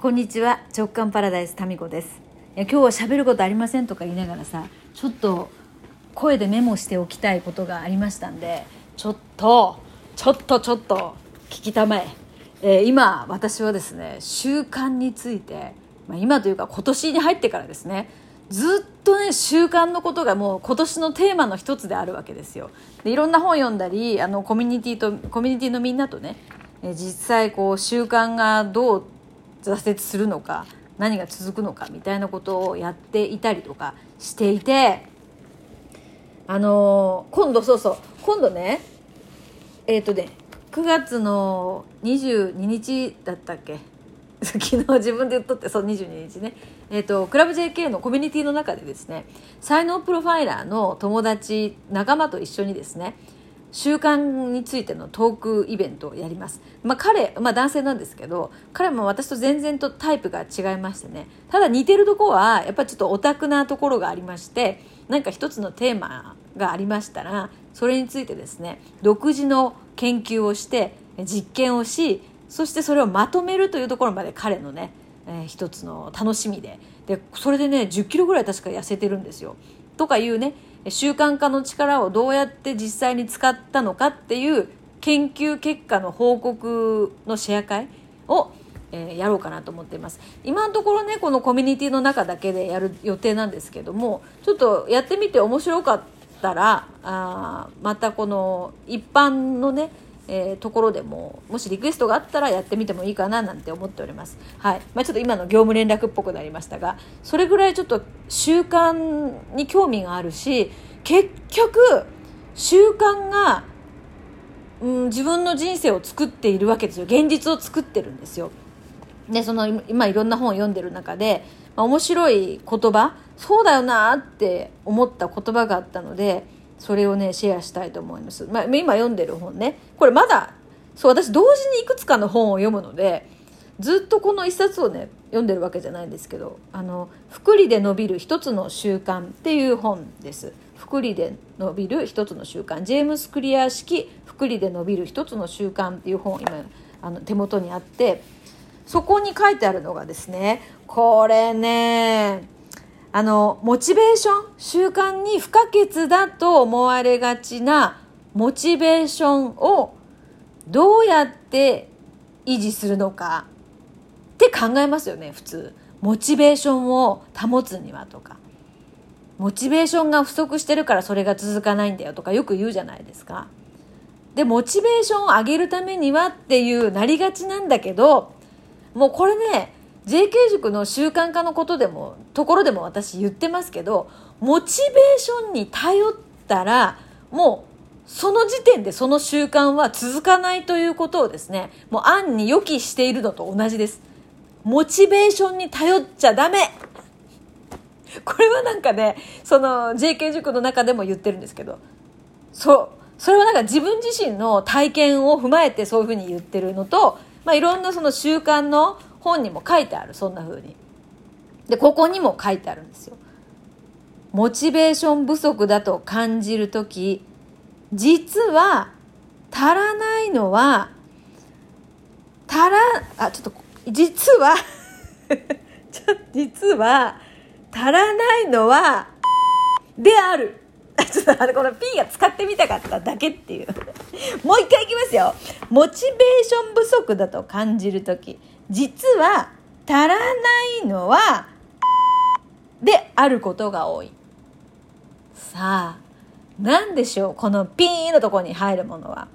こんにちは直感パラダイスタミコですいや今日は喋ることありませんとか言いながらさちょっと声でメモしておきたいことがありましたんでちょっとちょっとちょっと聞きたまええー今私はですね習慣について、まあ、今というか今年に入ってからですねずっとね習慣のことがもう今年のテーマの一つであるわけですよ。でいろんな本読んだりあのコミュニティとコミュニティのみんなとね実際こう習慣がどう挫折するのか何が続くのかみたいなことをやっていたりとかしていてあのー今度そうそう今度ねえっ、とね9月の22日だったっけ？昨日自分で言っとってそう22日ね。えっ、とクラブ JK のコミュニティの中でですね才能プロファイラーの友達仲間と一緒にですね習慣についてのトークイベントをやります。まあ彼、まあ男性なんですけど、彼も私と全然とタイプが違いましてね。ただ似てるとこは、やっぱりちょっとオタクなところがありまして、なんか一つのテーマがありましたら、それについてですね、独自の研究をして、実験をし、そしてそれをまとめるというところまで彼のね、えー一つの楽しみで。で、それでね、10キロぐらい確か痩せてるんですよ。とかいうね、習慣化の力をどうやって実際に使ったのかっていう研究結果の報告のシェア会を、えーやろうかなと思っています。今のところねこのコミュニティの中だけでやる予定なんですけどもちょっとやってみて面白かったらあまたこの一般のねえーところでももしリクエストがあったらやってみてもいいかななんて思っております。はいまあ、ちょっと今の業務連絡っぽくなりましたがそれぐらいちょっと習慣に興味があるし結局習慣が、うん、自分の人生を作っているわけですよ現実を作ってるんですよ。でその今いろんな本を読んでる中で、まあ、面白い言葉そうだよなって思った言葉があったのでそれをねシェアしたいと思います、まあ、今読んでる本ね。これまだそう私同時にいくつかの本を読むのでずっとこの一冊をね読んでるわけじゃないんですけど「あの福利で伸びる一つの習慣」っていう本です。福利で伸びる一つの習慣。ジェームス・クリア式福利で伸びる一つの習慣っていう本今あの手元にあってそこに書いてあるのがですねこれねあのモチベーション習慣に不可欠だと思われがちなモチベーションをどうやって維持するのかって考えますよね普通。モチベーションを保つにはとか。モチベーションが不足してるからそれが続かないんだよとかよく言うじゃないですか。でモチベーションを上げるためにはっていうなりがちなんだけどもうこれね JK 塾の習慣化のことでもところでも私言ってますけどモチベーションに頼ったらもうその時点でその習慣は続かないということをですねもう暗に予期しているのと同じです。モチベーションに頼っちゃダメ。これはなんかねその JK 塾の中でも言ってるんですけどそう。それはなんか自分自身の体験を踏まえてそういうふうに言ってるのと、まあ、いろんなその習慣の本にも書いてあるそんなふうに。でここにも書いてあるんですよ。モチベーション不足だと感じる時実は足らないのは足らあちょっと実は ちょ実は足らないのはである。ちょっとあのこの P が使ってみたかっただけっていう。もう一回いきますよ。モチベーション不足だと感じる時。実は足らないのはであることが多い。さあ何でしょうこのピーのところに入るものは。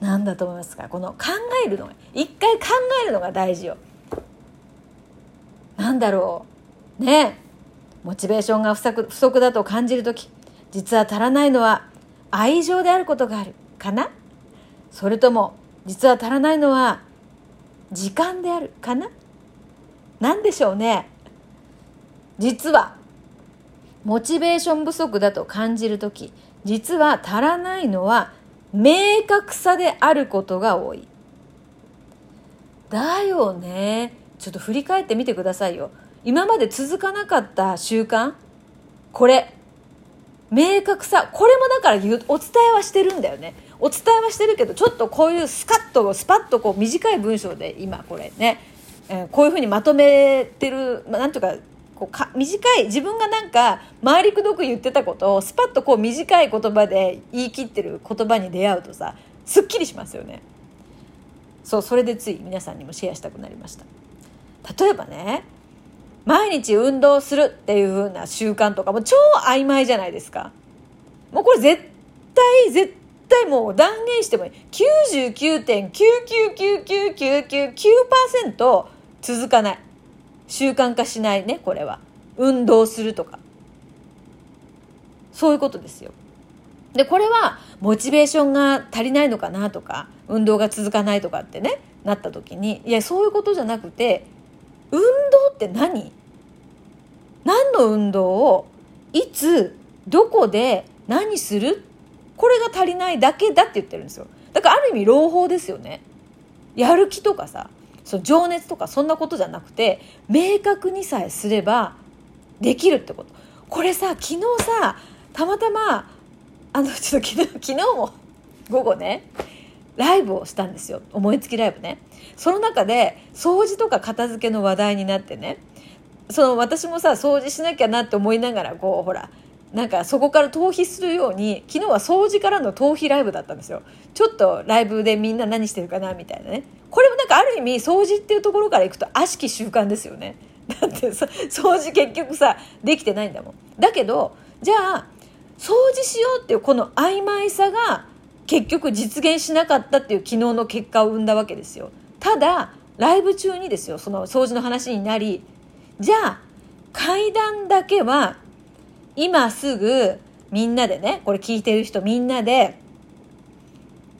何だと思いますか？この考えるのが一回考えるのが大事よ。なんだろう？ねモチベーションが不足不足だと感じる時実は足らないのは愛情であることがある。かな？それとも実は足らないのは時間であるかな？何でしょうね。実はモチベーション不足だと感じる時実は足らないのは明確さであることが多い。だよね。ちょっと振り返ってみてくださいよ。今まで続かなかった習慣これ。明確さ。これもだからお伝えはしてるんだよね。お伝えはしてるけどちょっとこういうスカッとスパッとこう短い文章で今これね、えー、こういうふうにまとめてる、まあ、なんとかこうか短い自分がなんか回りくどく言ってたことをスパッとこう短い言葉で言い切ってる言葉に出会うとさすっきりしますよね。そうそれでつい皆さんにもシェアしたくなりました。例えばね毎日運動するっていう風な習慣とかも超曖昧じゃないですか。もうこれ絶対絶対もう断言してもいい。99.9999999%続かない。習慣化しないねこれは。運動するとか。そういうことですよ。でこれはモチベーションが足りないのかなとか運動が続かないとかってねなった時にいやそういうことじゃなくて運動って何？何の運動をいつどこで何する？これが足りないだけだって言ってるんですよ。だからある意味朗報ですよね。やる気とかさそう情熱とかそんなことじゃなくて明確にさえすればできるってこと。これさ昨日さたまたまあのちょっと昨日昨日も午後ねライブをしたんですよ。思いつきライブね。その中で掃除とか片付けの話題になってね。その私もさ掃除しなきゃなって思いながらこうほらなんかそこから逃避するように昨日は掃除からの逃避ライブだったんですよ。ちょっとライブでみんな何してるかなみたいなね。これもなんかある意味掃除っていうところからいくと悪しき習慣ですよね。だってさ掃除結局さできてないんだもん。だけどじゃあ掃除しようっていうこの曖昧さが結局実現しなかったっていう昨日の結果を生んだわけですよ。ただライブ中にですよその掃除の話になり。じゃあ階段だけは今すぐみんなでねこれ聞いてる人みんなで、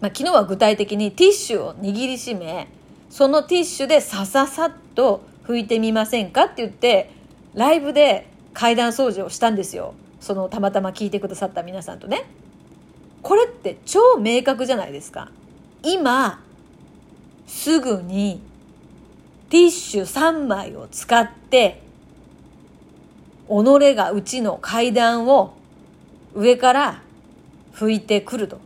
まあ、昨日は具体的にティッシュを握りしめそのティッシュでさささっと拭いてみませんかって言ってライブで階段掃除をしたんですよ。そのたまたま聞いてくださった皆さんとね。これって超明確じゃないですか。今すぐにティッシュ3枚を使って己がうちの階段を上から拭いてくると。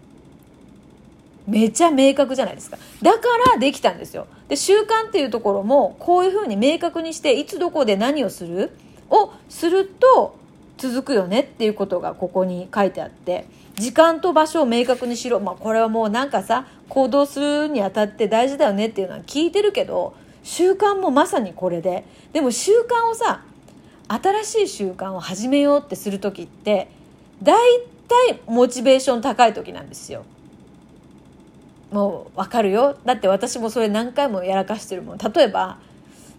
めちゃ明確じゃないですか。だからできたんですよ。で、習慣っていうところも、こういうふうに明確にして、いつどこで何をする？をすると続くよねっていうことがここに書いてあって、時間と場所を明確にしろ。まあこれはもうなんかさ、行動するにあたって大事だよねっていうのは聞いてるけど、習慣もまさにこれで。でも習慣をさ、新しい習慣を始めようってする時って大体モチベーション高い時なんですよ。もうわかるよ。だって私もそれ何回もやらかしてるもん。例えば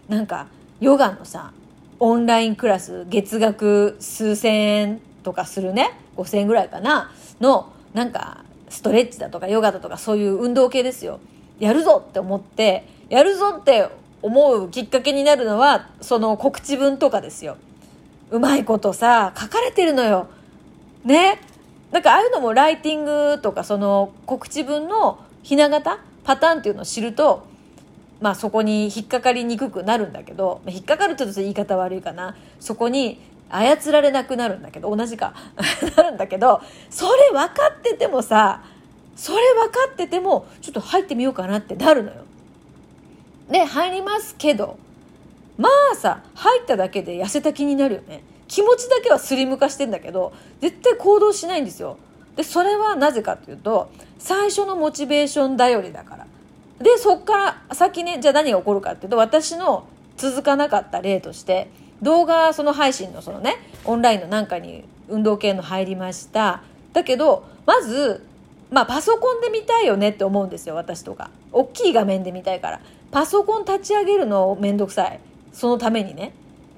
なんかヨガのさオンラインクラス月額数千円とかするね。5,000円ぐらいかな。のなんかストレッチだとかヨガだとかそういう運動系ですよ。やるぞって思ってやるぞって思うきっかけになるのはその告知文とかですよ。うまいことさ書かれてるのよ。ね？なんかああいうのもライティングとかその告知文のひな形パターンっていうのを知るとまあそこに引っかかりにくくなるんだけど引っかかるちょっと言い方悪いかな。そこに操られなくなるんだけど同じか。なるんだけどそれ分かっててもさそれ分かっててもちょっと入ってみようかなってなるのよ。で入りますけどまあさ入っただけで痩せた気になるよね。気持ちだけはスリム化してんだけど絶対行動しないんですよ。でそれはなぜかというと最初のモチベーション頼りだから。でそっから先ねじゃあ何が起こるかっていうと私の続かなかった例として動画その配信のそのねオンラインのなんかに運動系の入りました。だけどまずまあパソコンで見たいよねって思うんですよ私とか。大きい画面で見たいから。パソコン立ち上げるのめんどくさい。そのためにね。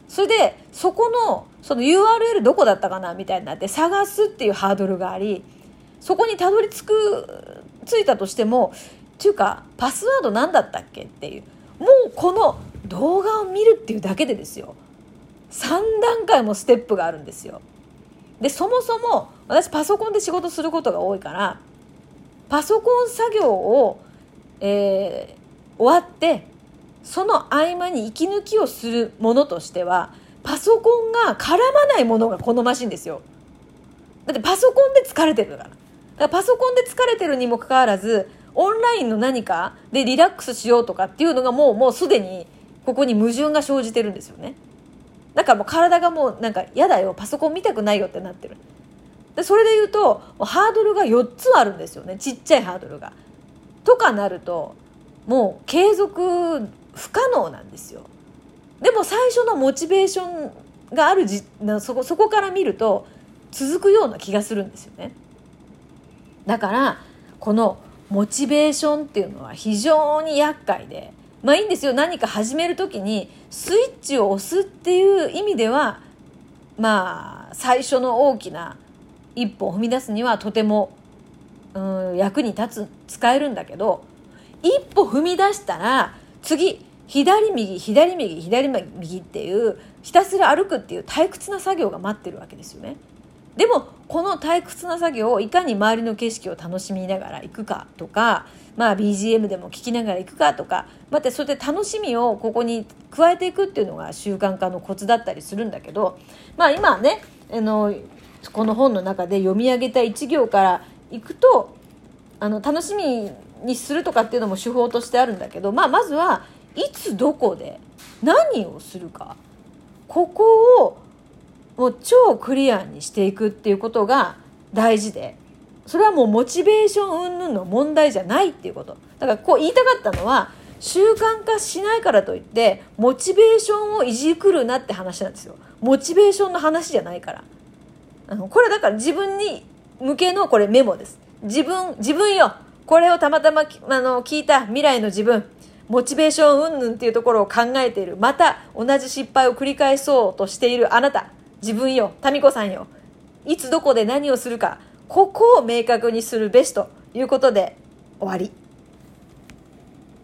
それでそこのその URL どこだったかなみたいになって探すっていうハードルがありそこにたどり着く着いたとしてもっていうかパスワード何だったっけっていう。もうこの動画を見るっていうだけでですよ。3段階もステップがあるんですよ。でそもそも私パソコンで仕事することが多いからパソコン作業を、えー、終わってその合間に息抜きをするものとしてはパソコンが絡まないものが好ましいんですよ。だってパソコンで疲れてるからだからパソコンで疲れてるにもかかわらずオンラインの何かでリラックスしようとかっていうのがもうもうすでにここに矛盾が生じてるんですよね。だからもう体がもうなんか嫌だよパソコン見たくないよってなってる。でそれで言うとハードルが4つあるんですよね。ちっちゃいハードルが。とかなるともう継続不可能なんですよ。でも最初のモチベーションがあるじそこそこから見ると続くような気がするんですよね。だからこのモチベーションっていうのは非常に厄介でまあいいんですよ。何か始める時にスイッチを押すっていう意味ではまあ最初の大きな一歩を踏み出すにはとてもうん役に立つ使えるんだけど一歩踏み出したら次左右左右左右っていうひたすら歩くっていう退屈な作業が待ってるわけですよね。でもこの退屈な作業をいかに周りの景色を楽しみながら行くかとか、まあ、BGM でも聴きながら行くかとかまたそれで楽しみをここに加えていくっていうのが習慣化のコツだったりするんだけど、まあ、今ねあのこの本の中で読み上げた1行からいくとあの楽しみにするとかっていうのも手法としてあるんだけど、まあ、まずはいつどこで何をするかここをもう超クリアにしていくっていうことが大事でそれはもうモチベーション云々の問題じゃないっていうこと。だからこう言いたかったのは習慣化しないからといってモチベーションをいじくるなって話なんですよ。モチベーションの話じゃないから。あのこれだから自分に向けのこれメモです。自分自分よ。これをたまたまあの聞いた未来の自分。モチベーション云々っていうところを考えている。また同じ失敗を繰り返そうとしているあなた。自分よ。民子さんよ。いつどこで何をするか。ここを明確にするべしということで終わり。